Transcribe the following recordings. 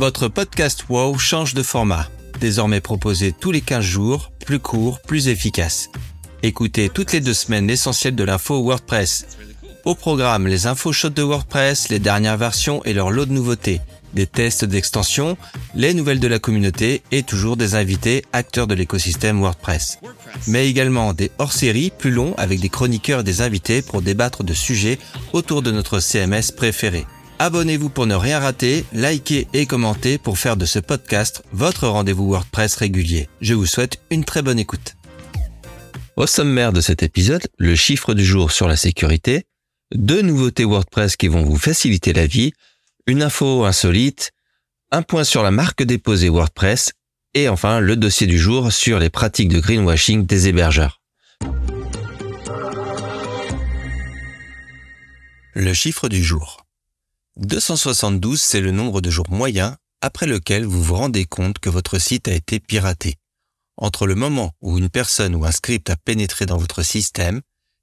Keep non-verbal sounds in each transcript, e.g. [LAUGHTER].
Votre podcast WOW change de format. Désormais proposé tous les 15 jours, plus court, plus efficace. Écoutez toutes les deux semaines l'essentiel de l'info WordPress. Au programme, les infos chaudes de WordPress, les dernières versions et leur lot de nouveautés, des tests d'extension, les nouvelles de la communauté et toujours des invités acteurs de l'écosystème WordPress. Mais également des hors-séries plus longs avec des chroniqueurs et des invités pour débattre de sujets autour de notre CMS préféré. Abonnez-vous pour ne rien rater, likez et commentez pour faire de ce podcast votre rendez-vous WordPress régulier. Je vous souhaite une très bonne écoute. Au sommaire de cet épisode, le chiffre du jour sur la sécurité, deux nouveautés WordPress qui vont vous faciliter la vie, une info insolite, un point sur la marque déposée WordPress et enfin le dossier du jour sur les pratiques de greenwashing des hébergeurs. Le chiffre du jour. 272, c'est le nombre de jours moyen après lequel vous vous rendez compte que votre site a été piraté. Entre le moment où une personne ou un script a pénétré dans votre système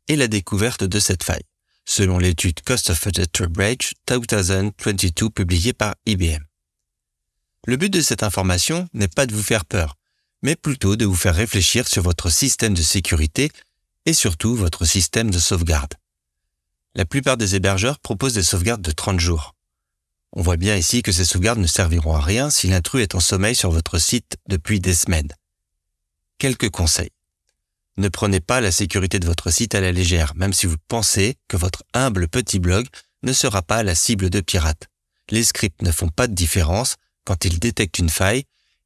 et la découverte de cette faille, selon l'étude Cost of Data Breach 2022 publiée par IBM. Le but de cette information n'est pas de vous faire peur, mais plutôt de vous faire réfléchir sur votre système de sécurité et surtout votre système de sauvegarde la plupart des hébergeurs proposent des sauvegardes de 30 jours. On voit bien ici que ces sauvegardes ne serviront à rien si l'intrus est en sommeil sur votre site depuis des semaines. Quelques conseils. Ne prenez pas la sécurité de votre site à la légère, même si vous pensez que votre humble petit blog ne sera pas la cible de pirates. Les scripts ne font pas de différence. Quand ils détectent une faille,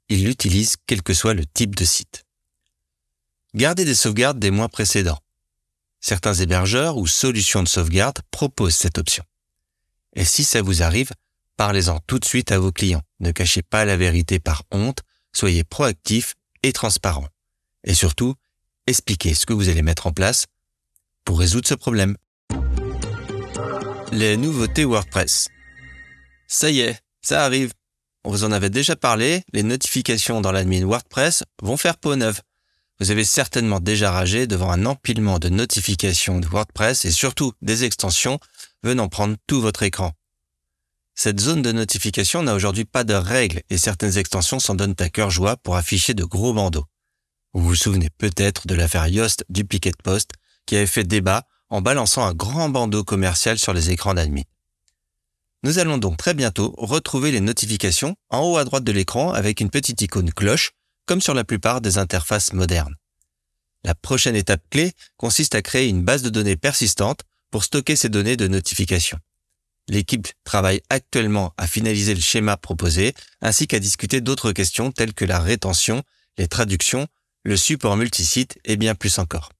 ils l'utilisent quel que soit le type de site. Gardez des sauvegardes des mois précédents. Certains hébergeurs ou solutions de sauvegarde proposent cette option. Et si ça vous arrive, parlez-en tout de suite à vos clients. Ne cachez pas la vérité par honte, soyez proactif et transparent. Et surtout, expliquez ce que vous allez mettre en place pour résoudre ce problème. Les nouveautés WordPress. Ça y est, ça arrive. On vous en avait déjà parlé, les notifications dans l'admin WordPress vont faire peau neuve. Vous avez certainement déjà ragé devant un empilement de notifications de WordPress et surtout des extensions venant prendre tout votre écran. Cette zone de notification n'a aujourd'hui pas de règles et certaines extensions s'en donnent à cœur joie pour afficher de gros bandeaux. Vous vous souvenez peut-être de l'affaire Yoast Duplicate Post qui avait fait débat en balançant un grand bandeau commercial sur les écrans d'admis. Nous allons donc très bientôt retrouver les notifications en haut à droite de l'écran avec une petite icône cloche comme sur la plupart des interfaces modernes. La prochaine étape clé consiste à créer une base de données persistante pour stocker ces données de notification. L'équipe travaille actuellement à finaliser le schéma proposé ainsi qu'à discuter d'autres questions telles que la rétention, les traductions, le support multisite et bien plus encore.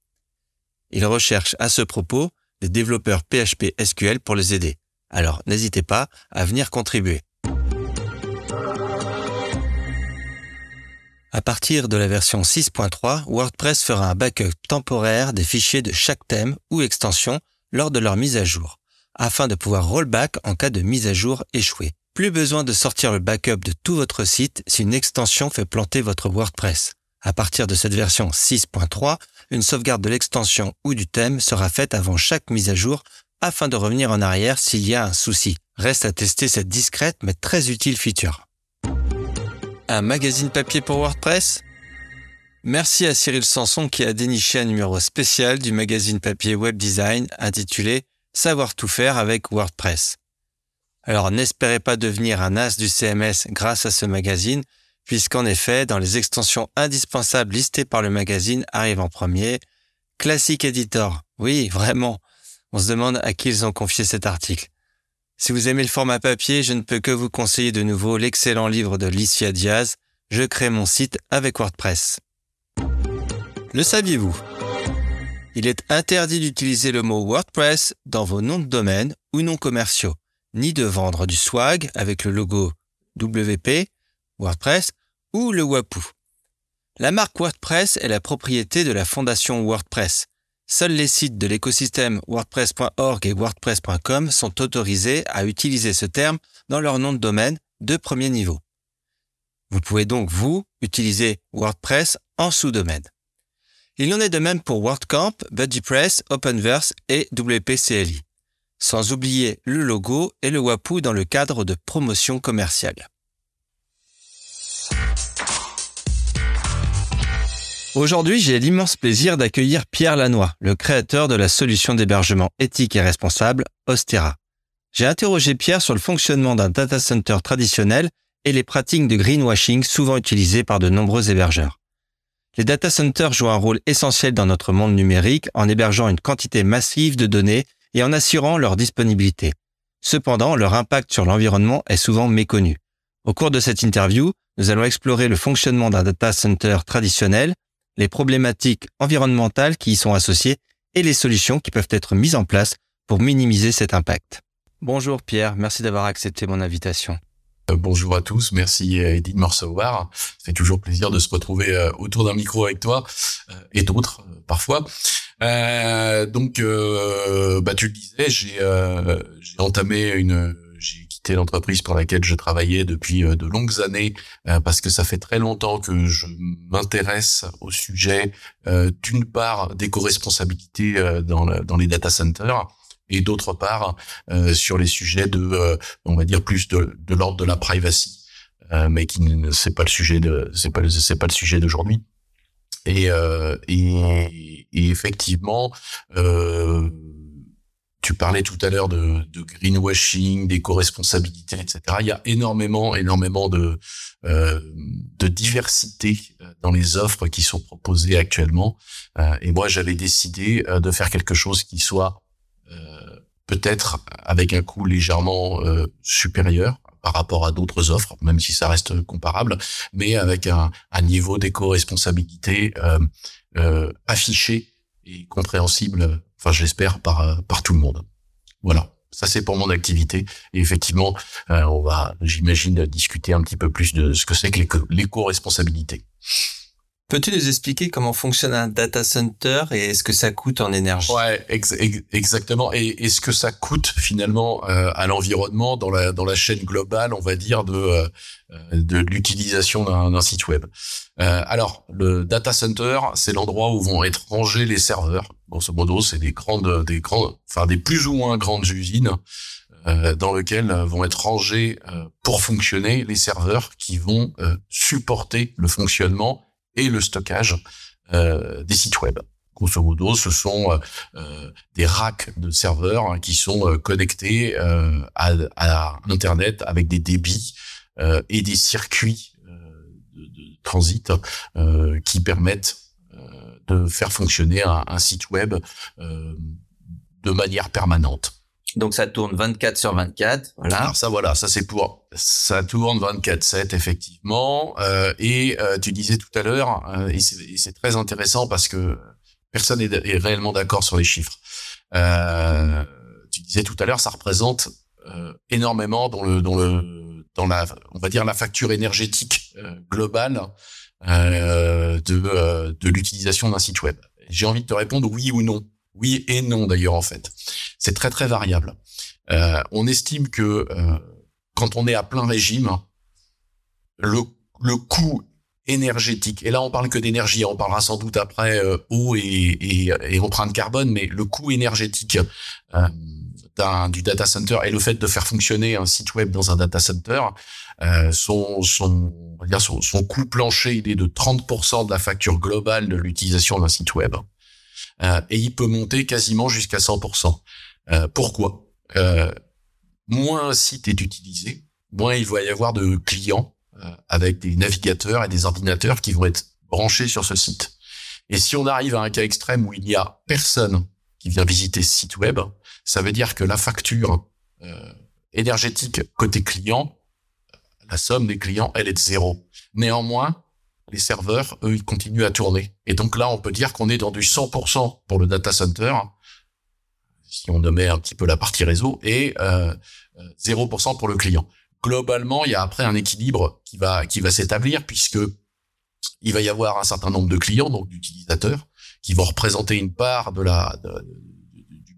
Il recherche à ce propos des développeurs PHP SQL pour les aider. Alors n'hésitez pas à venir contribuer. À partir de la version 6.3, WordPress fera un backup temporaire des fichiers de chaque thème ou extension lors de leur mise à jour, afin de pouvoir rollback en cas de mise à jour échouée. Plus besoin de sortir le backup de tout votre site si une extension fait planter votre WordPress. À partir de cette version 6.3, une sauvegarde de l'extension ou du thème sera faite avant chaque mise à jour afin de revenir en arrière s'il y a un souci. Reste à tester cette discrète mais très utile feature un magazine papier pour WordPress Merci à Cyril Sanson qui a déniché un numéro spécial du magazine papier Web Design intitulé Savoir tout faire avec WordPress. Alors n'espérez pas devenir un as du CMS grâce à ce magazine, puisqu'en effet, dans les extensions indispensables listées par le magazine arrive en premier Classic Editor. Oui, vraiment. On se demande à qui ils ont confié cet article. Si vous aimez le format papier, je ne peux que vous conseiller de nouveau l'excellent livre de Licia Diaz, Je crée mon site avec WordPress. Le saviez-vous? Il est interdit d'utiliser le mot WordPress dans vos noms de domaine ou noms commerciaux, ni de vendre du swag avec le logo WP, WordPress ou le WAPU. La marque WordPress est la propriété de la fondation WordPress, Seuls les sites de l'écosystème WordPress.org et WordPress.com sont autorisés à utiliser ce terme dans leur nom de domaine de premier niveau. Vous pouvez donc, vous, utiliser WordPress en sous-domaine. Il en est de même pour WordCamp, BuddyPress, Openverse et WPCLI. Sans oublier le logo et le WAPU dans le cadre de promotion commerciale. Aujourd'hui, j'ai l'immense plaisir d'accueillir Pierre Lannoy, le créateur de la solution d'hébergement éthique et responsable Ostera. J'ai interrogé Pierre sur le fonctionnement d'un data center traditionnel et les pratiques de greenwashing souvent utilisées par de nombreux hébergeurs. Les data centers jouent un rôle essentiel dans notre monde numérique en hébergeant une quantité massive de données et en assurant leur disponibilité. Cependant, leur impact sur l'environnement est souvent méconnu. Au cours de cette interview, nous allons explorer le fonctionnement d'un data center traditionnel, les problématiques environnementales qui y sont associées et les solutions qui peuvent être mises en place pour minimiser cet impact. Bonjour Pierre, merci d'avoir accepté mon invitation. Euh, bonjour à tous, merci Edith de Ça fait toujours plaisir de se retrouver euh, autour d'un micro avec toi euh, et d'autres parfois. donc, bah, tu le disais, j'ai entamé une, quitté l'entreprise pour laquelle je travaillais depuis de longues années parce que ça fait très longtemps que je m'intéresse au sujet d'une part d'éco-responsabilité dans, dans les data centers et d'autre part euh, sur les sujets de, euh, on va dire plus de, de l'ordre de la privacy, euh, mais qui c'est pas le sujet de, c'est pas c'est pas le sujet d'aujourd'hui. Et, et, et, effectivement, tu parlais tout à l'heure de, de greenwashing, d'éco-responsabilité, etc. Il y a énormément, énormément de, de diversité dans les offres qui sont proposées actuellement. et moi, j'avais décidé de faire quelque chose qui soit peut-être avec un coût légèrement euh, supérieur par rapport à d'autres offres, même si ça reste comparable, mais avec un, un niveau d'éco-responsabilité euh, euh, affiché et compréhensible, enfin j'espère, par, par tout le monde. Voilà, ça c'est pour mon activité. Et effectivement, on va, j'imagine, discuter un petit peu plus de ce que c'est que l'éco-responsabilité. Peux-tu nous expliquer comment fonctionne un data center et ce que ça coûte en énergie? Ouais, exactement. Et, et, ce que ça coûte finalement euh, à l'environnement dans la dans la chaîne globale, on va dire de euh, de l'utilisation d'un site web? Euh, alors, le data center, c'est l'endroit où vont être rangés les serveurs. Grosso modo, c'est des grandes, des grandes, enfin des plus ou moins grandes usines euh, dans lesquelles vont être rangés pour fonctionner les serveurs qui vont supporter le fonctionnement et le stockage euh, des sites web. Grosso modo, ce sont euh, euh, des racks de serveurs hein, qui sont connectés à, à, Internet avec des débits et des circuits de, transit qui permettent de faire fonctionner un site web de manière permanente. Donc ça tourne 24 sur 24, voilà. Alors ça voilà, ça c'est pour ça tourne 24/7 effectivement. Euh, et euh, tu disais tout à l'heure, euh, et c'est très intéressant parce que personne n'est est réellement d'accord sur les chiffres. Euh, tu disais tout à l'heure, ça représente euh, énormément dans le dans le dans la on va dire la facture énergétique globale de de l'utilisation d'un site web. J'ai envie de te répondre oui ou non. Oui et non d'ailleurs en fait. C'est très très variable. Euh, on estime que euh, quand on est à plein régime, le, coût énergétique, et là on parle que d'énergie, on parlera sans doute après euh, eau et, et, et, empreinte carbone, mais le coût énergétique euh, du data center et le fait de faire fonctionner un site web dans un data center, euh, son, son coût plancher, il est de 30% de la facture globale de l'utilisation d'un site web. Euh, et il peut monter quasiment jusqu'à 100%. Euh, pourquoi? Euh, Moins un site est utilisé, moins il va y avoir de clients avec des navigateurs et des ordinateurs qui vont être branchés sur ce site. Et si on arrive à un cas extrême où il y a personne qui vient visiter ce site web, ça veut dire que la facture énergétique côté client, la somme des clients, elle est de zéro. Néanmoins, les serveurs, eux, ils continuent à tourner. Et donc là, on peut dire qu'on est dans du 100% pour le data center, si on nommait un petit peu la partie réseau, et euh, 0% pour le client. Globalement, il y a après un équilibre qui va qui va s'établir puisque il va y avoir un certain nombre de clients, donc d'utilisateurs, qui vont représenter une part de la de,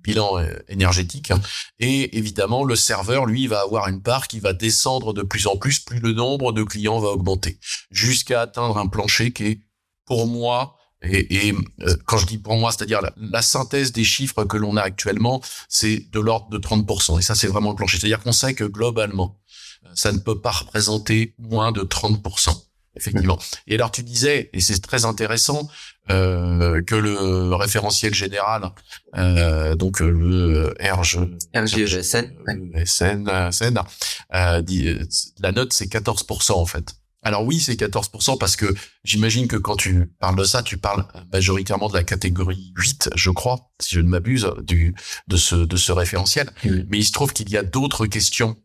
bilan euh, énergétique. Et évidemment, le serveur, lui, va avoir une part qui va descendre de plus en plus, plus le nombre de clients va augmenter, jusqu'à atteindre un plancher qui est, pour moi, et, et euh, quand je dis pour moi, c'est-à-dire la, synthèse des chiffres que l'on a actuellement, c'est de l'ordre de 30%. Et ça, c'est vraiment le plancher. C'est-à-dire qu'on sait que globalement, ça ne peut pas représenter moins de 30% effectivement. Et alors tu disais, et c'est très intéressant, euh, que le référentiel général, euh, donc le RG, RGESN, SN, SN, euh, dit, la note c'est 14% en fait. Alors oui, c'est 14% parce que j'imagine que quand tu parles de ça, tu parles majoritairement de la catégorie 8, je crois, si je ne m'abuse, du de ce de ce référentiel. Mais il se trouve qu'il y a d'autres questions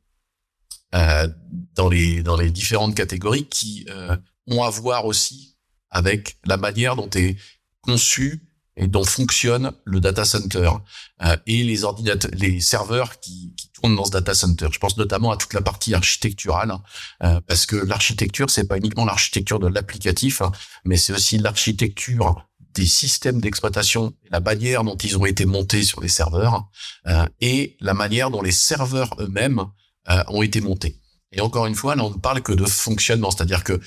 euh, dans les dans les différentes catégories qui euh, ont à voir aussi avec la manière dont est conçu et dont fonctionne le data center euh, et les ordinateurs, les serveurs qui, qui, tournent dans ce data center. Je pense notamment à toute la partie architecturale, euh, parce que l'architecture, c'est pas uniquement l'architecture de l'applicatif, hein, mais c'est aussi l'architecture des systèmes d'exploitation, la manière dont ils ont été montés sur les serveurs euh, et la manière dont les serveurs eux-mêmes euh, ont été montés. Et encore une fois, là, on ne parle que de fonctionnement, c'est-à-dire que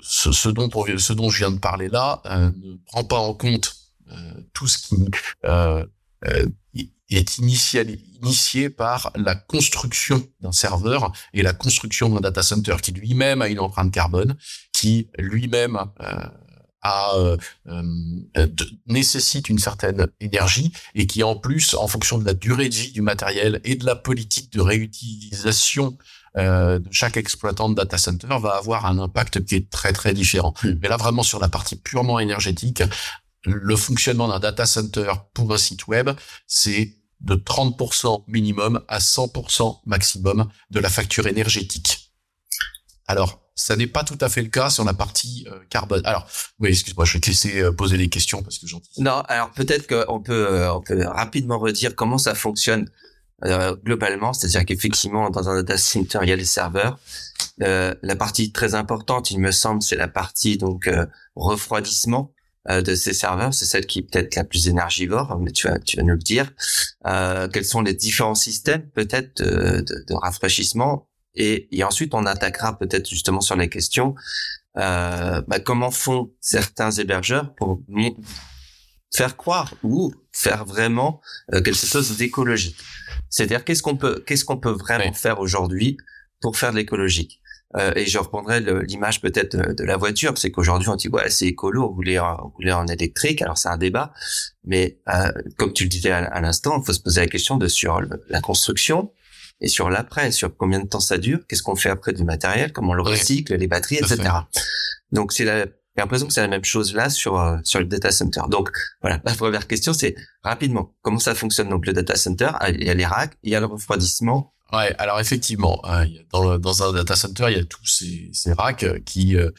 ce, dont je viens de parler là euh, ne prend pas en compte euh, tout ce qui euh, est initié par la construction d'un serveur et la construction d'un data center qui lui-même a une empreinte carbone, qui lui-même a, nécessite une certaine énergie et qui en plus, en fonction de la durée de vie du matériel et de la politique de réutilisation euh, de chaque exploitant de data center va avoir un impact qui est très très différent. Hmm. Mais là vraiment sur la partie purement énergétique, le fonctionnement d'un data center pour un site web, c'est de 30% minimum à 100% maximum de la facture énergétique. Alors, ça n'est pas tout à fait le cas sur la partie euh, carbone. Alors, oui, excuse-moi, je vais te laisser euh, poser des questions parce que j'en Non, alors peut-être qu'on peut, on peut rapidement redire comment ça fonctionne euh, globalement, c'est-à-dire qu'effectivement, dans un data center, il y a les serveurs. Euh, la partie très importante, il me semble, c'est la partie donc euh, refroidissement euh, de ces serveurs. C'est celle qui est peut-être la plus énergivore, mais tu vas, tu vas nous le dire. quels sont les différents systèmes peut-être de, de, de, rafraîchissement? Et, et, ensuite, on attaquera peut-être justement sur les questions. Bah, comment font certains hébergeurs pour faire croire ou faire vraiment quelque chose d'écologique? C'est-à-dire qu'est-ce qu'on peut qu'est-ce qu'on peut vraiment faire aujourd'hui pour faire de l'écologique? Euh, et je reprendrai l'image peut-être de, la voiture, c'est qu'aujourd'hui on dit ouais c'est écolo, on voulait on voulait en électrique, alors c'est un débat, mais euh, comme tu le disais à, l'instant, il faut se poser la question de sur la construction et sur l'après, sur combien de temps ça dure, qu'est-ce qu'on fait après du matériel, comment on le recycle, les batteries, etc. Donc c'est la j'ai l'impression que c'est la même chose là sur euh, sur le data center. Donc voilà, la première question c'est rapidement comment ça fonctionne donc le data center? Ah, il y a les racks, il y a le refroidissement. Ouais, alors effectivement, hein, dans, dans un data center, il y a tous ces, ces racks qui euh,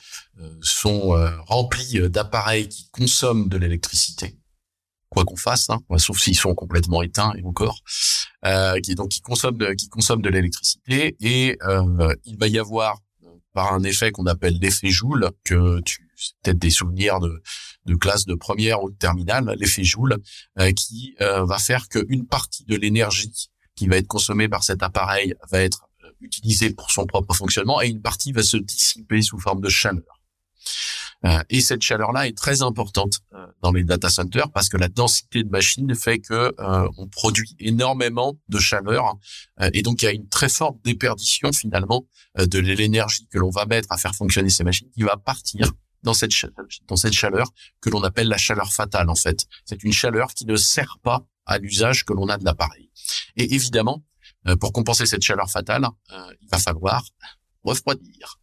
euh, sont remplis d'appareils qui consomment de l'électricité, quoi qu'on fasse, hein, sauf s'ils sont complètement éteints et encore, euh, qui donc qui consomment de, qui consomment de l'électricité. Et il va y avoir par un effet qu'on appelle l'effet Joule, que tu peut-être des souvenirs de, de classe de première ou de terminale, l'effet Joule, euh, qui euh, va faire qu'une partie de l'énergie qui va être consommée par cet appareil va être euh, utilisée pour son propre fonctionnement et une partie va se dissiper sous forme de chaleur. Et cette chaleur-là est très importante dans les data centers parce que la densité de machines fait que on produit énormément de chaleur et donc il y a une très forte déperdition finalement de l'énergie que l'on va mettre à faire fonctionner ces machines qui va partir dans cette, dans cette chaleur que l'on appelle la chaleur fatale, en fait. C'est une chaleur qui ne sert pas à l'usage que l'on a de l'appareil. Et évidemment, euh, pour compenser cette chaleur fatale, euh, il va falloir refroidir.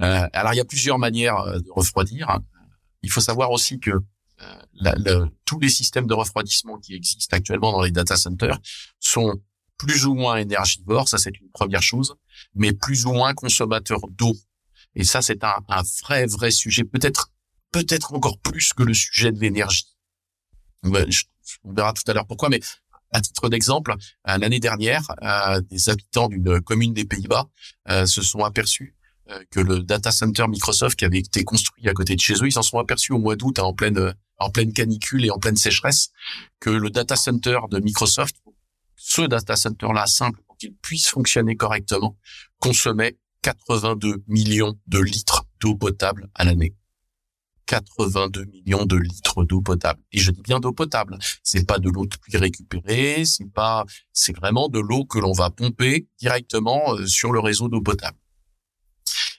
Euh, alors, il y a plusieurs manières de refroidir. Il faut savoir aussi que la, tous les systèmes de refroidissement qui existent actuellement dans les data centers sont plus ou moins énergivores, ça c'est une première chose, mais plus ou moins consommateurs d'eau et ça, c'est un, un, vrai, vrai sujet, peut-être, peut-être encore plus que le sujet de l'énergie. On verra tout à l'heure pourquoi, mais à titre d'exemple, euh, l'année dernière, euh, des habitants d'une commune des Pays-Bas euh, se sont aperçus que le data center Microsoft qui avait été construit à côté de chez eux, ils s'en sont aperçus au mois d'août, hein, en pleine en pleine canicule et en pleine sécheresse, que le data center de Microsoft, ce data center-là simple, pour qu'il puisse fonctionner correctement, consommait 82 millions de litres d'eau potable à l'année. 82 millions de litres d'eau potable. Et je dis bien d'eau potable. C'est pas de l'eau de pluie récupérée, c'est pas, c'est vraiment de l'eau que l'on va pomper directement euh, sur le réseau d'eau potable.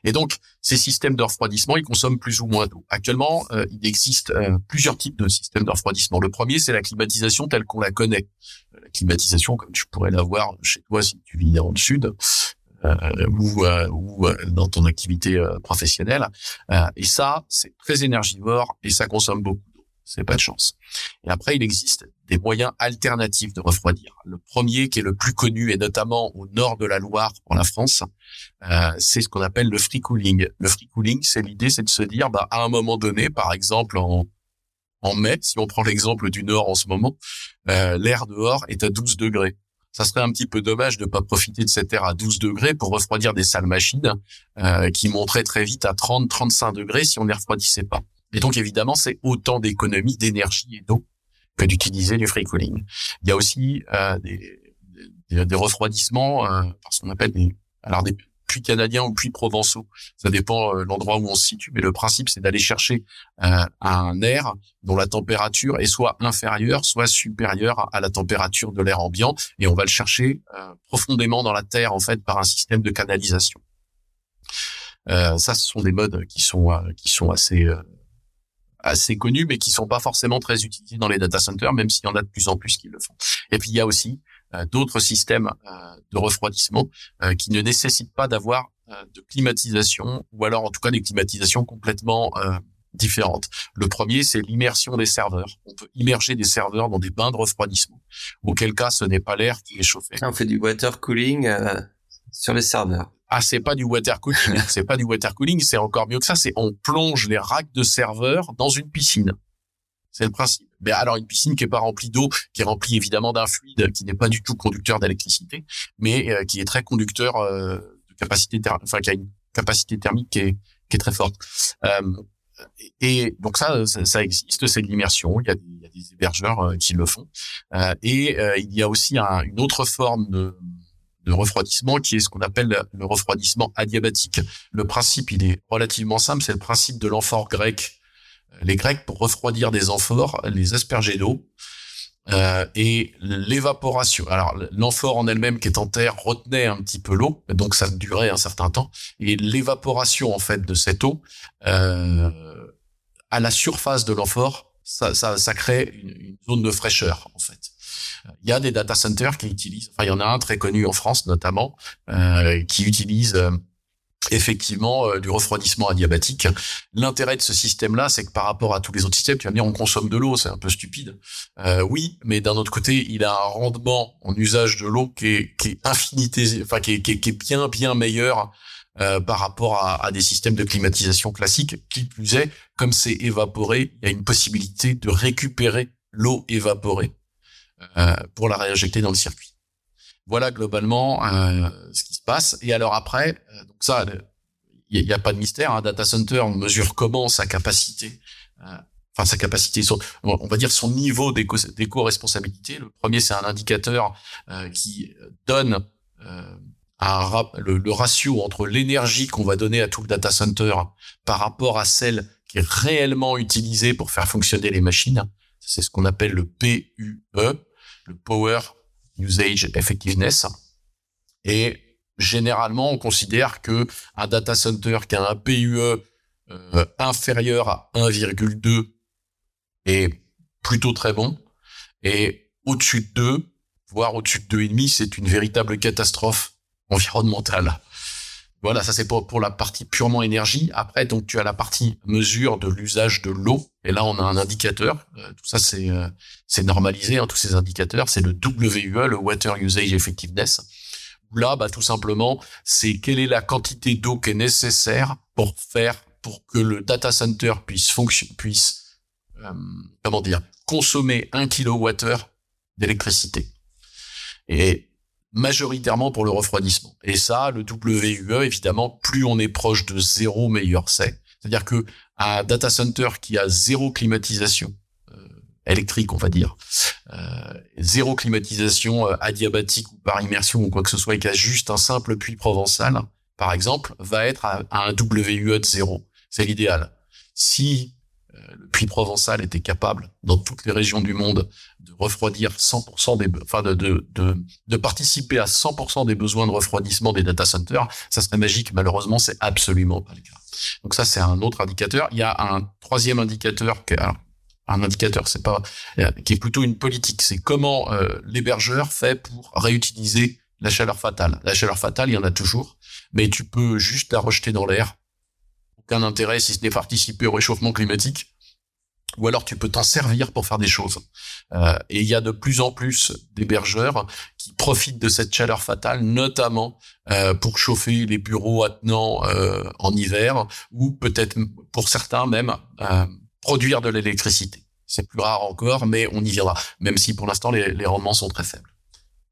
Et donc, ces systèmes de refroidissement, ils consomment plus ou moins d'eau. Actuellement, euh, il existe euh, plusieurs types de systèmes de refroidissement. Le premier, c'est la climatisation telle qu'on la connaît. La climatisation, comme tu pourrais l'avoir chez toi si tu vis dans le sud, ou, ou dans ton activité professionnelle. et ça, c'est très énergivore et ça consomme beaucoup c'est pas de chance. Et après, il existe des moyens alternatifs de refroidir. Le premier, qui est le plus connu, et notamment au nord de la Loire pour la France, euh, c'est ce qu'on appelle le free cooling. Le free cooling, c'est l'idée, c'est de se dire, bah, à un moment donné, par exemple en, en mai, si on prend l'exemple du nord en ce moment, euh, l'air dehors est à 12 degrés. Ça serait un petit peu dommage de pas profiter de cet air à 12 degrés pour refroidir des salles machines euh, qui monteraient très vite à 30-35 degrés si on ne les refroidissait pas. Et donc, évidemment, c'est autant d'économies d'énergie et d'eau que d'utiliser du free cooling. Il y a aussi euh, des, des, des, refroidissements, euh, ce qu'on appelle des, alors des puits canadiens ou puits provençaux. Ça dépend euh, l'endroit où on se situe, mais le principe, c'est d'aller chercher euh, un air dont la température est soit inférieure, soit supérieure à la température de l'air ambiant, et on va le chercher euh, profondément dans la terre, en fait, par un système de canalisation. Euh, ça, ce sont des modes qui sont qui sont assez assez connus, mais qui sont pas forcément très utilisés dans les data centers, même s'il y en a de plus en plus qui le font. Et puis il y a aussi euh, d'autres systèmes euh, de refroidissement euh, qui ne nécessitent pas d'avoir de climatisation, ou alors en tout cas des climatisations complètement différentes. Le premier, c'est l'immersion des serveurs. On peut immerger des serveurs dans des bains de refroidissement, auquel cas ce n'est pas l'air qui est chauffé. On fait du water cooling sur les serveurs. Ah, c'est pas du water cooling, c'est pas du water cooling, c'est encore mieux que ça, c'est on plonge les racks de serveurs dans une piscine. C'est le principe. Mais alors une piscine qui est pas remplie d'eau, qui est remplie évidemment d'un fluide qui n'est pas du tout conducteur d'électricité, mais euh, qui est très conducteur euh, de capacité, enfin qui a une capacité thermique qui est, qui est très forte. Euh, et donc ça, ça, existe, c'est de l'immersion. Il y a des, hébergeurs euh, qui le font. et il y a aussi un, une autre forme de de refroidissement qui est ce qu'on appelle le refroidissement adiabatique. Le principe, il est relativement simple, c'est le principe de l'amphore grec. Les Grecs, pour refroidir des amphores, les aspergeaient d'eau. Euh, et l'évaporation. Alors l'amphore en elle-même qui est en terre retenait un petit peu l'eau, donc ça durait un certain temps. Et l'évaporation en fait de cette eau euh, à la surface de l'amphore, ça, ça, ça crée une, une, zone de fraîcheur en fait. Il y a des data centers qui utilisent, enfin il y en a un très connu en France notamment, euh, qui utilise euh, effectivement euh, du refroidissement adiabatique. L'intérêt de ce système-là, c'est que par rapport à tous les autres systèmes, tu vas me dire on consomme de l'eau, c'est un peu stupide. Euh, oui, mais d'un autre côté, il a un rendement en usage de l'eau qui est, qui est infinité, enfin qui est, qui est, bien bien meilleur euh, par rapport à, à, des systèmes de climatisation classiques. Qui plus est, comme c'est évaporé, il y a une possibilité de récupérer l'eau évaporée euh, pour la réinjecter dans le circuit. Voilà globalement euh, ce qui se passe. Et alors après, euh, donc ça, il n'y a, pas de mystère. Un data center on mesure comment sa capacité, enfin sa capacité, son, on va dire son niveau d'éco-responsabilité. Le premier, c'est un indicateur qui donne un, le, le, ratio entre l'énergie qu'on va donner à tout le data center par rapport à celle qui est réellement utilisée pour faire fonctionner les machines. C'est ce qu'on appelle le PUE, le Power Usage Effectiveness. Et généralement, on considère que un data center qui a un PUE euh, inférieur à 1,2 est plutôt très bon. Et au-dessus de 2, voire au-dessus de 2,5, c'est une véritable catastrophe environnementale. Voilà, ça c'est pour, pour la partie purement énergie. Après, donc tu as la partie mesure de l'usage de l'eau. Et là, on a un indicateur. Euh, tout ça, c'est euh, normalisé. Hein, tous ces indicateurs, c'est le WUE, le Water Usage Effectiveness. Là, bah, tout simplement, c'est quelle est la quantité d'eau qui est nécessaire pour faire pour que le data center puisse fonctionner, puisse euh, comment dire, consommer un kilowattheure d'électricité. Et majoritairement pour le refroidissement. Et ça, le WUE, évidemment, plus on est proche de zéro, meilleur c'est. C'est-à-dire que un data center qui a zéro climatisation euh, électrique, on va dire, euh, zéro climatisation euh, adiabatique ou par immersion ou quoi que ce soit, et qui a juste un simple puits provençal, par exemple, va être à, un WUE de zéro. C'est l'idéal. Si le puits provençal était capable, dans toutes les régions du monde, de refroidir 100% des, enfin de, de, de, participer à 100% des besoins de refroidissement des data centers, ça serait magique. Malheureusement, c'est absolument pas le cas. Donc ça, c'est un autre indicateur. Il y a un troisième indicateur qui un indicateur, c'est pas qui est plutôt une politique. C'est comment euh, l'hébergeur fait pour réutiliser la chaleur fatale. La chaleur fatale, il y en a toujours, mais tu peux juste la rejeter dans l'air. Aucun intérêt si ce n'est participer au réchauffement climatique. Ou alors tu peux t'en servir pour faire des choses. Euh, et il y a de plus en plus d'hébergeurs qui profitent de cette chaleur fatale, notamment euh, pour chauffer les bureaux attenants euh, en hiver, ou peut-être pour certains même euh, produire de l'électricité. C'est plus rare encore, mais on y viendra, même si pour l'instant les, les rendements sont très faibles.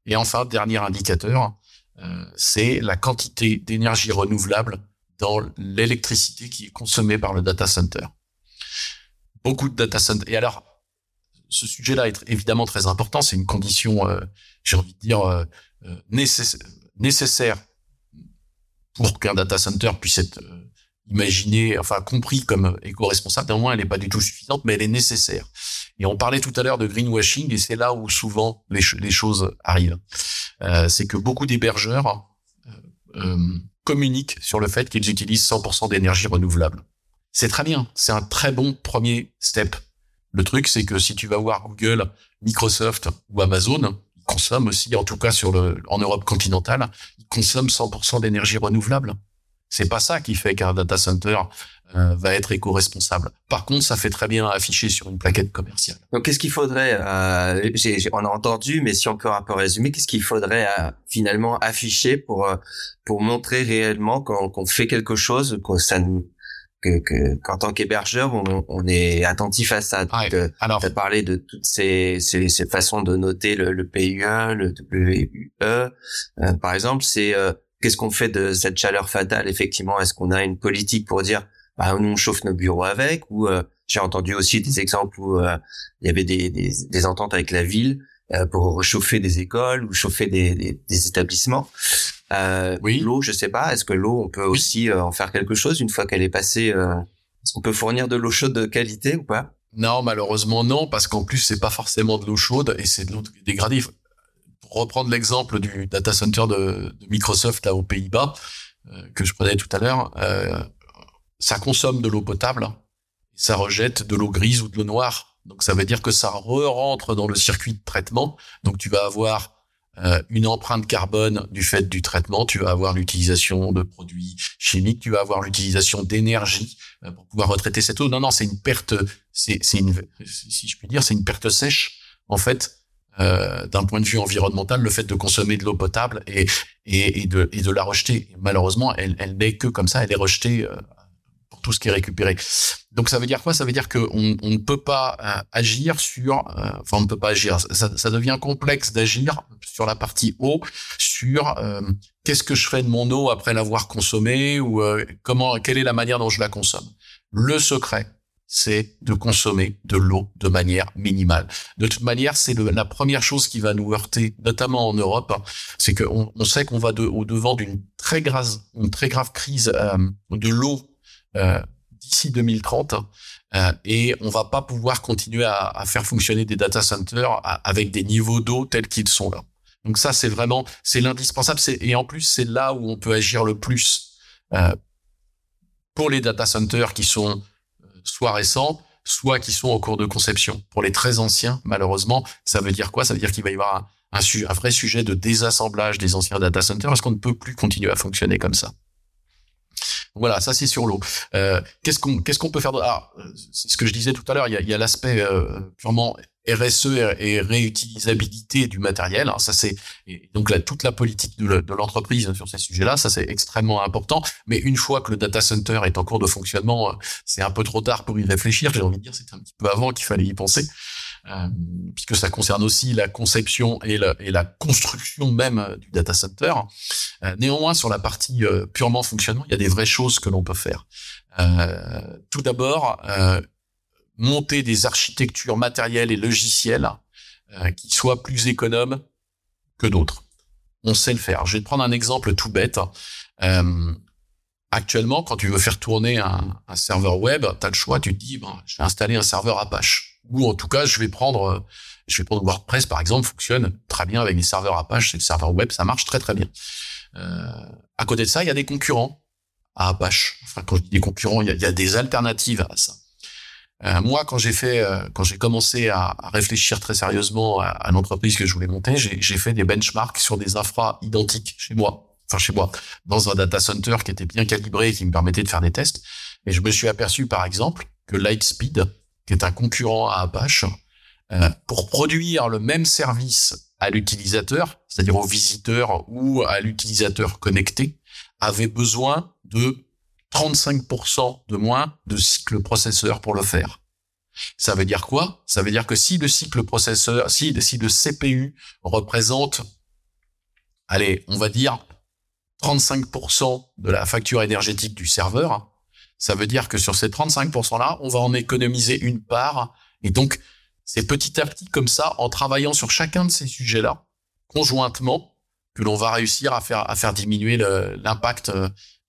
Et enfin, dernier indicateur, euh, c'est la quantité d'énergie renouvelable dans l'électricité qui est consommée par le data center. Beaucoup de data centers. Et alors, ce sujet-là est évidemment très important. C'est une condition, euh, j'ai envie de dire, euh, euh nécessaire pour qu'un data center puisse être euh, imaginé, enfin compris comme éco-responsable. Néanmoins, elle n'est pas du tout suffisante, mais elle est nécessaire. Et on parlait tout à l'heure de greenwashing, et c'est là où souvent les, les choses arrivent. Euh, c'est que beaucoup d'hébergeurs communiquent sur le fait qu'ils utilisent 100% d'énergie renouvelable. C'est très bien, c'est un très bon premier step. Le truc, c'est que si tu vas voir Google, Microsoft ou Amazon, ils consomment aussi, en tout cas en Europe continentale, ils consomment 100% d'énergie renouvelable. C'est pas ça qui fait qu'un data center euh, va être éco-responsable. Par contre, ça fait très bien afficher sur une plaquette commerciale. Donc, qu'est-ce qu'il faudrait euh, On a entendu, mais si peut un peu résumer, qu'est-ce qu'il faudrait euh, finalement afficher pour euh, pour montrer réellement qu'on fait quelque chose, que ça nous que qu'en tant qu'hébergeur on, on, est attentif à ça. Donc, euh, alors, tu parlé de toutes ces, ces, ces, façons de noter le, le PUE, le WUE. Euh, par exemple, c'est euh, qu'est-ce qu'on fait de cette chaleur fatale Effectivement, est-ce qu'on a une politique pour dire bah, nous on chauffe nos bureaux avec ou euh, j'ai entendu aussi des exemples où il y avait des, des, des, ententes avec la ville pour réchauffer des écoles ou chauffer des, des, des établissements. Euh, oui. L'eau, je sais pas. Est-ce que l'eau, on peut aussi euh, en faire quelque chose une fois qu'elle est passée euh, Est-ce qu'on peut fournir de l'eau chaude de qualité ou pas? Non, malheureusement non, parce qu'en plus c'est pas forcément de l'eau chaude et c'est de l'eau dégradée. Pour reprendre l'exemple du data center de, de Microsoft là aux Pays-Bas euh, que je prenais tout à l'heure, ça consomme de l'eau potable, ça rejette de l'eau grise ou de l'eau noire. Donc ça veut dire que ça re-rentre dans le circuit de traitement. Donc tu vas avoir euh, une empreinte carbone du fait du traitement, tu vas avoir l'utilisation de produits chimiques, tu vas avoir l'utilisation d'énergie euh, pour pouvoir retraiter cette eau. Non, non, c'est une perte, c'est, une, si je puis dire, c'est une perte sèche en fait. Euh, d'un point de vue environnemental, le fait de consommer de l'eau potable et, et, et, de, et de la rejeter. Malheureusement, elle, elle n'est que comme ça, elle est rejetée euh, qui est récupéré. Donc ça veut dire quoi? Ça veut dire qu'on on ne peut pas euh, agir sur, euh, enfin on ne peut pas agir. Ça, devient complexe d'agir sur la partie eau, sur euh, qu'est-ce que je fais de mon eau après l'avoir consommée ou comment, quelle est la manière dont je la consomme? Le secret, c'est de consommer de l'eau de manière minimale. De toute manière, c'est la première chose qui va nous heurter, notamment en Europe, c'est qu'on on sait qu'on va au devant d'une très grave, très grave crise de l'eau d'ici 2030 euh, et on va pas pouvoir continuer à, faire fonctionner des data centers avec des niveaux d'eau tels qu'ils sont là. Donc ça c'est vraiment c'est l'indispensable et en plus c'est là où on peut agir le plus euh, pour les data centers qui sont euh, soit récents soit qui sont en cours de conception. Pour les très anciens, malheureusement, ça veut dire quoi? Ça veut dire qu'il va y avoir un, vrai sujet de désassemblage des anciens data centers parce qu'on ne peut plus continuer à fonctionner comme ça. Voilà, ça c'est sur l'eau. Euh, qu'est-ce qu'on qu'est-ce qu'on peut faire Ah, c'est ce que je disais tout à l'heure. Il y a, il y a l'aspect euh, purement RSE et réutilisabilité du matériel. ça c'est donc là, toute la politique de l'entreprise sur ces sujets-là, ça c'est extrêmement important. Mais une fois que le data center est en cours de fonctionnement, euh, c'est un peu trop tard pour y réfléchir. J'ai envie de dire, c'était un petit peu avant qu'il fallait y penser. Euh, puisque ça concerne aussi la conception et la, et la construction même du data center. Euh, néanmoins, sur la partie euh, purement fonctionnement, il y a des vraies choses que l'on peut faire. tout d'abord, monter des architectures matérielles et logicielles qui soient plus économes que d'autres. On sait le faire. Je vais te prendre un exemple tout bête. Actuellement, quand tu veux faire tourner un, serveur web, tu as le choix, tu te dis, ben, je vais installer un serveur Apache. Ou en tout cas, je vais prendre, je vais prendre WordPress, par exemple, fonctionne très bien avec les serveurs Apache, c'est le serveur web, ça marche très très bien. Euh, à côté de ça, il y a des concurrents à Apache. Enfin, quand je dis des concurrents, il y a, des alternatives à ça. Euh, moi, quand j'ai fait, euh, quand j'ai commencé à, réfléchir très sérieusement à, l'entreprise que je voulais monter, j'ai fait des benchmarks sur des infras identiques chez moi enfin chez moi, dans un data center qui était bien calibré et qui me permettait de faire des tests. Et je me suis aperçu, par exemple, que Lightspeed, qui est un concurrent à Apache, euh, pour produire le même service à l'utilisateur, c'est-à-dire au visiteur ou à l'utilisateur connecté, avait besoin de 35% de moins de cycle processeur pour le faire. Ça veut dire quoi? Ça veut dire que si le cycle processeur, si, si le CPU représente, allez, on va dire 35% de la facture énergétique du serveur, ça veut dire que sur ces 35%-là, on va en économiser une part. Et donc, c'est petit à petit comme ça, en travaillant sur chacun de ces sujets-là, conjointement, que l'on va réussir à faire, à faire diminuer l'impact,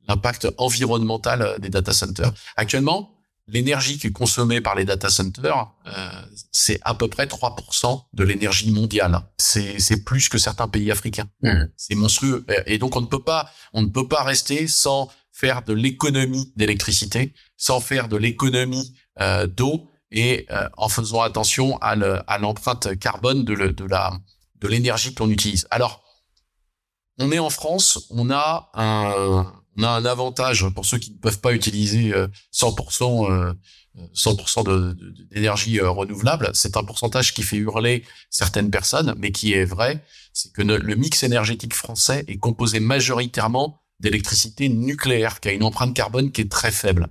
l'impact environnemental des data centers. Actuellement, l'énergie qui est consommée par les data centers, euh, c'est à peu près 3% de l'énergie mondiale. C'est, c'est plus que certains pays africains. Mmh. C'est monstrueux. Et donc on ne peut pas, on ne peut pas rester sans faire de l'économie d'électricité, sans faire de l'économie euh, d'eau et euh, en faisant attention à, l'empreinte carbone de, la de l'énergie que l'on utilise. Alors, on est en France, on a un, on a un avantage pour ceux qui ne peuvent pas utiliser 100% 100% d'énergie euh, renouvelable. C'est un pourcentage qui fait hurler certaines personnes, mais qui est vrai. C'est que le mix énergétique français est composé majoritairement d'électricité nucléaire, qui a une empreinte carbone qui est très faible.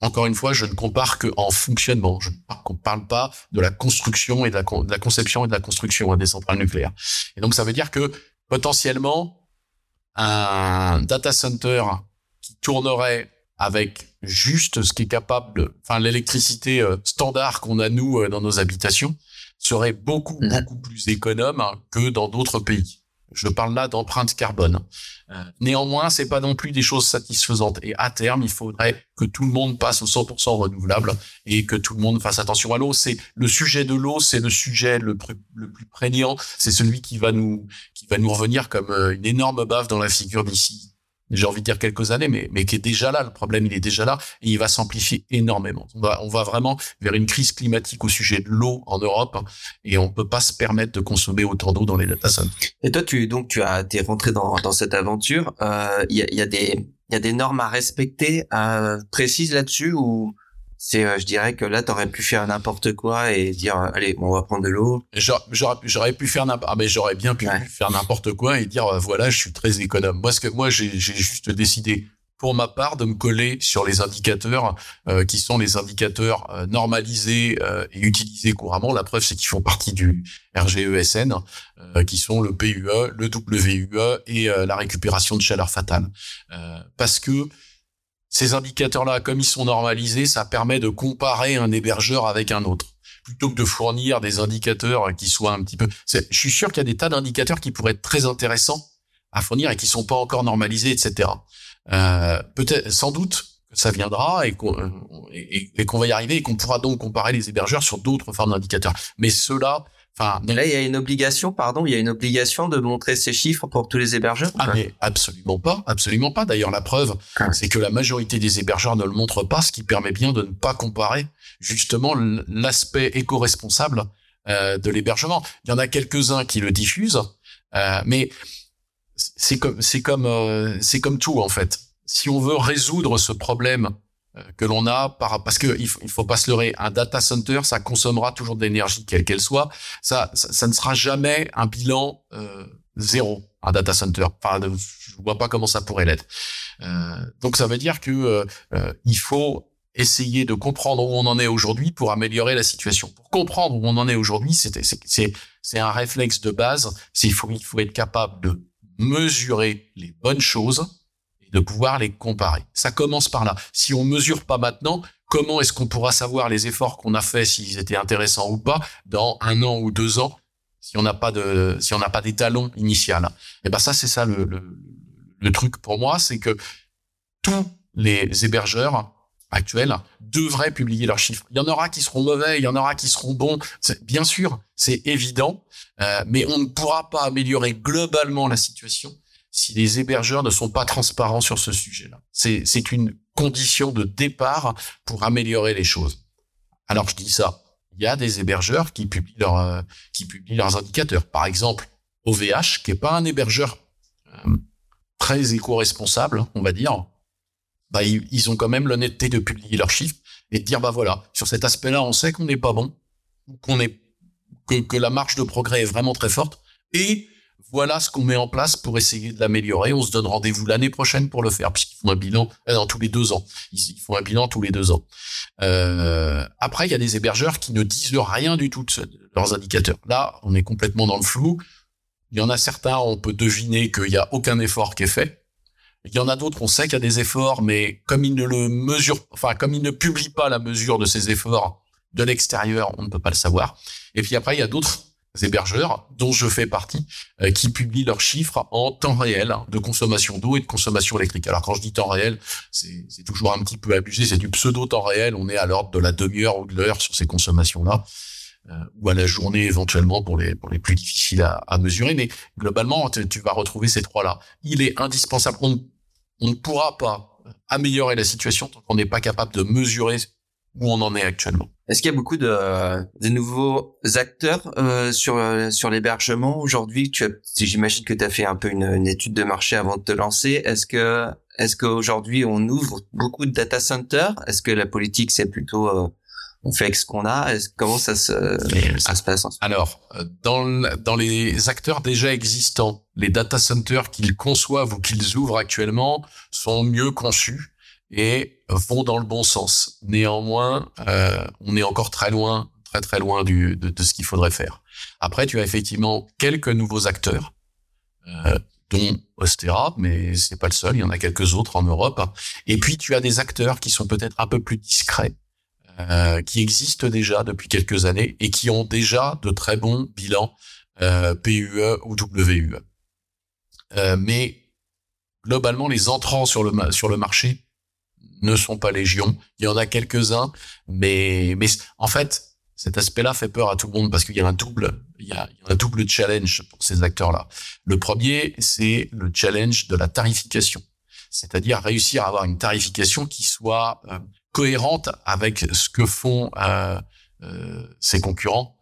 Encore une fois, je ne compare que en fonctionnement. Je ne parle pas de la construction et de la, conception et de la construction hein, des centrales nucléaires. Et donc, ça veut dire que potentiellement, un data center qui tournerait avec juste ce qui est capable, enfin l'électricité euh, standard qu'on a nous euh, dans nos habitations, serait beaucoup mmh. beaucoup plus économe que dans d'autres pays. Je parle là d'empreinte carbone. Euh, néanmoins, c'est pas non plus des choses satisfaisantes. Et à terme, il faudrait que tout le monde passe au 100% renouvelable et que tout le monde fasse attention à l'eau. C'est le sujet de l'eau, c'est le sujet le, le plus prégnant. C'est celui qui va nous qui va nous revenir comme euh, une énorme baffe dans la figure d'ici j'ai envie de dire quelques années, mais, mais qui est déjà là. Le problème, il est déjà là et il va s'amplifier énormément. On va, on va vraiment vers une crise climatique au sujet de l'eau en Europe et on peut pas se permettre de consommer autant d'eau dans les data. Et toi, tu donc tu as t'es rentré dans, dans cette aventure. Euh, il y, a, y a des il y a des normes à respecter euh, précises là-dessus ou c'est euh, je dirais que là tu aurais pu faire n'importe quoi et dire euh, allez on va prendre de l'eau. J'aurais pu faire n'importe ah mais j'aurais bien pu faire n'importe quoi et dire euh, voilà je suis très économe. Moi ce que moi j'ai juste décidé pour ma part de me coller sur les indicateurs qui sont les indicateurs normalisés et utilisés couramment. La preuve c'est qu'ils font partie du RGESN qui sont le PUE le WUE et la récupération de chaleur fatale. Parce que ces indicateurs-là, comme ils sont normalisés, ça permet de comparer un hébergeur avec un autre plutôt que de fournir des indicateurs qui soient un petit peu. Je suis sûr qu'il y a des tas d'indicateurs qui pourraient être très intéressants à fournir et qui sont pas encore normalisés, etc. Euh, peut-être, sans doute, que ça viendra et qu'on et, qu'on va y arriver et qu'on pourra donc comparer les hébergeurs sur d'autres formes d'indicateurs. Mais ceux-là, Enfin, là, il y a une obligation, pardon, il y a une obligation de montrer ces chiffres pour tous les hébergeurs. Ah mais absolument pas, absolument pas. D'ailleurs, la preuve, ah. c'est que la majorité des hébergeurs ne le montrent pas, ce qui permet bien de ne pas comparer justement l'aspect éco-responsable euh, de l'hébergement. Il y en a quelques-uns qui le diffusent, euh, mais c'est comme c'est comme euh, c'est comme tout en fait. Si on veut résoudre ce problème que l'on a par, parce que il faut, faut pas se leurrer un data center ça consommera toujours de l'énergie quelle qu'elle soit. Ça, ça, ne sera jamais un bilan euh, zéro un data center. Enfin je vois pas comment ça pourrait l'être. Euh, donc ça veut dire que euh, il faut essayer de comprendre où on en est aujourd'hui pour améliorer la situation. Pour comprendre où on en est aujourd'hui c'est c'est c'est un réflexe de base. C'est il faut il faut être capable de mesurer les bonnes choses de pouvoir les comparer. Ça commence par là. Si on mesure pas maintenant, comment est-ce qu'on pourra savoir les efforts qu'on a faits, s'ils étaient intéressants ou pas, dans un an ou deux ans, si on n'a pas de, si on n'a pas d'étalon initial? Et eh ben ça, c'est ça le, le, truc pour moi, c'est que tous les hébergeurs actuels devraient publier leurs chiffres. Il y en aura qui seront mauvais, il y en aura qui seront bons. Bien sûr, c'est évident, euh, mais on ne pourra pas améliorer globalement la situation si les hébergeurs ne sont pas transparents sur ce sujet-là. C'est une condition de départ pour améliorer les choses. Alors je dis ça, il y a des hébergeurs qui publient, leur, euh, qui publient leurs indicateurs. Par exemple, OVH, qui est pas un hébergeur euh, très éco-responsable, on va dire, bah, ils, ont quand même l'honnêteté de publier leurs chiffres et de dire, bah voilà, sur cet aspect-là, on sait qu'on n'est pas bon, qu'on est, que, que la marge de progrès est vraiment très forte, et voilà ce qu'on met en place pour essayer de l'améliorer. On se donne rendez-vous l'année prochaine pour le faire, puisqu'ils font un bilan euh, dans tous les deux ans. Ils, font un bilan tous les deux ans. Euh, après, il y a des hébergeurs qui ne disent rien du tout de, leurs indicateurs. Là, on est complètement dans le flou. Il y en a certains, on peut deviner qu'il n'y a aucun effort qui est fait. Il y en a d'autres, on sait qu'il y a des efforts, mais comme ils ne le mesurent, enfin, comme ils ne publient pas la mesure de ces efforts de l'extérieur, on ne peut pas le savoir. Et puis après, il y a d'autres hébergeurs, dont je fais partie, euh, qui publient leurs chiffres en temps réel de consommation d'eau et de consommation électrique. Alors quand je dis temps réel, c'est toujours un petit peu abusé, c'est du pseudo temps réel, on est à l'ordre de la demi-heure ou de l'heure sur ces consommations-là, euh, ou à la journée éventuellement pour les, pour les plus difficiles à, à mesurer, mais globalement, tu, vas retrouver ces trois-là. Il est indispensable, on, on ne pourra pas améliorer la situation tant qu'on n'est pas capable de mesurer où on en est actuellement. Est-ce qu'il y a beaucoup de, de nouveaux acteurs euh, sur sur l'hébergement aujourd'hui? Tu j'imagine que tu as fait un peu une, une, étude de marché avant de te lancer. Est-ce que est-ce qu'aujourd'hui on ouvre beaucoup de data centers? Est-ce que la politique c'est plutôt euh, on fait avec ce qu'on a? Comment ça se, ça se passe Alors, dans, dans les acteurs déjà existants, les data centers qu'ils conçoivent ou qu'ils ouvrent actuellement sont mieux conçus et vont dans le bon sens. Néanmoins, euh, on est encore très loin, très très loin du, de, de ce qu'il faudrait faire. Après, tu as effectivement quelques nouveaux acteurs, euh, dont Ostera, mais c'est pas le seul. Il y en a quelques autres en Europe. Et puis, tu as des acteurs qui sont peut-être un peu plus discrets, euh, qui existent déjà depuis quelques années et qui ont déjà de très bons bilans euh, PUE ou WUE. Euh, mais globalement, les entrants sur le sur le marché ne sont pas légion. Il y en a quelques-uns, mais, mais en fait, cet aspect-là fait peur à tout le monde parce qu'il y a un double, il y a, un double challenge pour ces acteurs-là. Le premier, c'est le challenge de la tarification. C'est-à-dire réussir à avoir une tarification qui soit euh, cohérente avec ce que font euh, euh, ses concurrents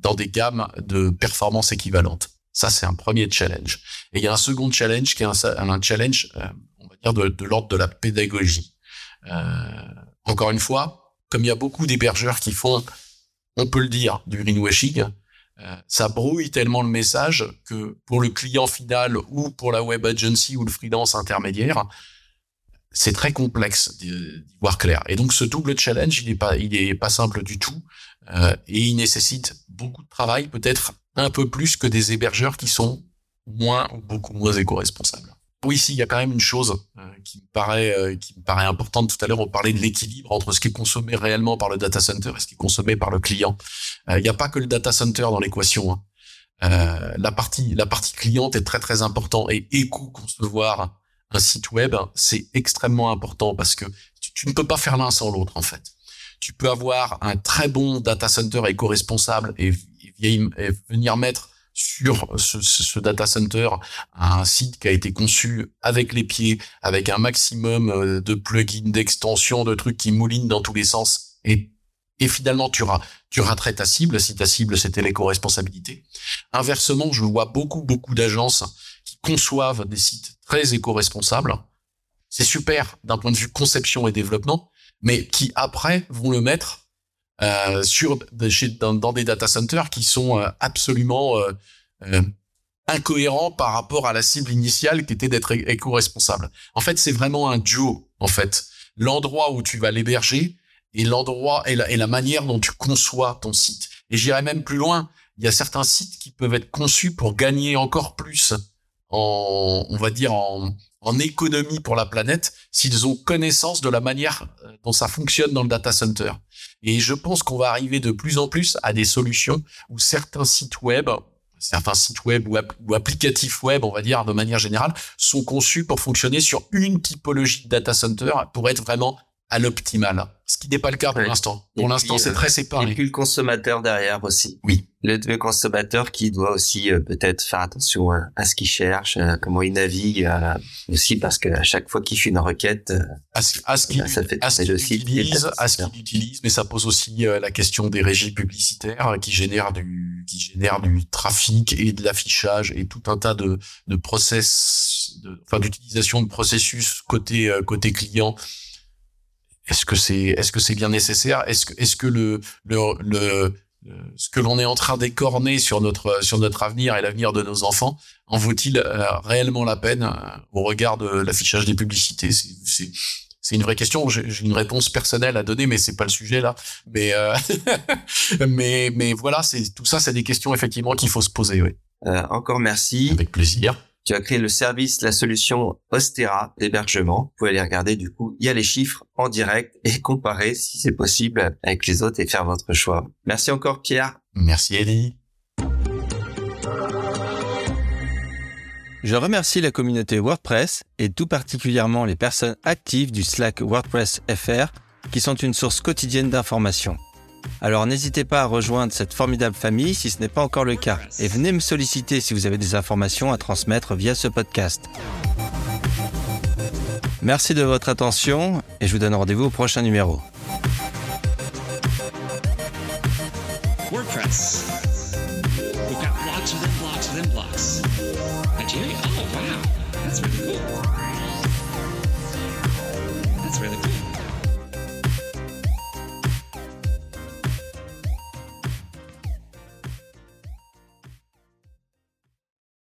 dans des gammes de performances équivalentes. Ça, c'est un premier challenge. Et il y a un second challenge qui est un, un challenge de, l'ordre de la pédagogie. Euh, encore une fois, comme il y a beaucoup d'hébergeurs qui font, on peut le dire, du greenwashing, euh, ça brouille tellement le message que pour le client final ou pour la web agency ou le freelance intermédiaire, c'est très complexe d'y voir clair. Et donc ce double challenge, il est pas, pas simple du tout, euh, et il nécessite beaucoup de travail, peut-être un peu plus que des hébergeurs qui sont moins ou beaucoup moins éco-responsables. Oui, ici, il y a quand même une chose qui me paraît euh, qui me paraît importante. Tout à l'heure, on parlait de l'équilibre entre ce qui est consommé réellement par le data center et ce qui est consommé par le client. Euh, il n'y a pas que le data center dans l'équation. Hein. la partie la partie cliente est très très important et éco-concevoir un site web, c'est extrêmement important parce que tu, ne peux pas faire l'un sans l'autre en fait. Tu peux avoir un très bon data center éco-responsable et venir mettre sur ce, data center un site qui a été conçu avec les pieds, avec un maximum euh, de plugins, d'extensions, de trucs qui moulinent dans tous les sens. Et, et finalement, tu, ras, tu ta cible si ta cible c'était l'éco-responsabilité. Inversement, je vois beaucoup, beaucoup d'agences qui conçoivent des sites très éco-responsables. C'est super d'un point de vue conception et développement, mais qui après vont le mettre euh, sur dans, des data centers qui sont euh, absolument euh, incohérents par rapport à la cible initiale qui était d'être éco-responsable. En fait, c'est vraiment un duo. En fait, l'endroit où tu vas l'héberger et l'endroit et la, et la manière dont tu conçois ton site. Et j'irai même plus loin. Il y a certains sites qui peuvent être conçus pour gagner encore plus en, on va dire en, en économie pour la planète s'ils ont connaissance de la manière dont ça fonctionne dans le data center. Et je pense qu'on va arriver de plus en plus à des solutions où certains sites web, certains sites web ou, ou, applicatifs web, on va dire de manière générale, sont conçus pour fonctionner sur une typologie de data center pour être vraiment à l'optimal. Ce qui n'est pas le cas pour l'instant. Pour l'instant, c'est euh, très séparé. Et puis le consommateur derrière aussi. Oui. Le, consommateur qui doit aussi euh, peut-être faire attention à, ce qu'il cherche, euh, comment il navigue, aussi parce que à chaque fois qu'il fait une requête, à ce, à ce qu'il bah, utilise, à ce qu'il utilise, mais ça pose aussi la question des régies publicitaires qui génèrent du qui génèrent du trafic et de l'affichage et tout un tas de de process, de, enfin d'utilisation de processus côté côté client est-ce que c'est est-ce que c'est bien nécessaire? Est-ce que est-ce que le le, le ce que l'on est en train d'écorner sur notre sur notre avenir et l'avenir de nos enfants en vaut-il euh, réellement la peine euh, au regard de l'affichage des publicités? C'est c'est une vraie question. J'ai une réponse personnelle à donner, mais c'est pas le sujet là. Mais euh, [LAUGHS] mais mais voilà, c'est tout ça, c'est des questions effectivement qu'il faut se poser. Oui. encore merci. Avec plaisir. Tu as créé le service, la solution Ostera d'hébergement. Vous pouvez aller regarder du coup, il y a les chiffres en direct et comparer si c'est possible avec les autres et faire votre choix. Merci encore Pierre. Merci Eddie. Je remercie la communauté WordPress et tout particulièrement les personnes actives du Slack WordPress FR qui sont une source quotidienne d'informations. Alors n'hésitez pas à rejoindre cette formidable famille si ce n'est pas encore le cas et venez me solliciter si vous avez des informations à transmettre via ce podcast. Merci de votre attention et je vous donne rendez-vous au prochain numéro.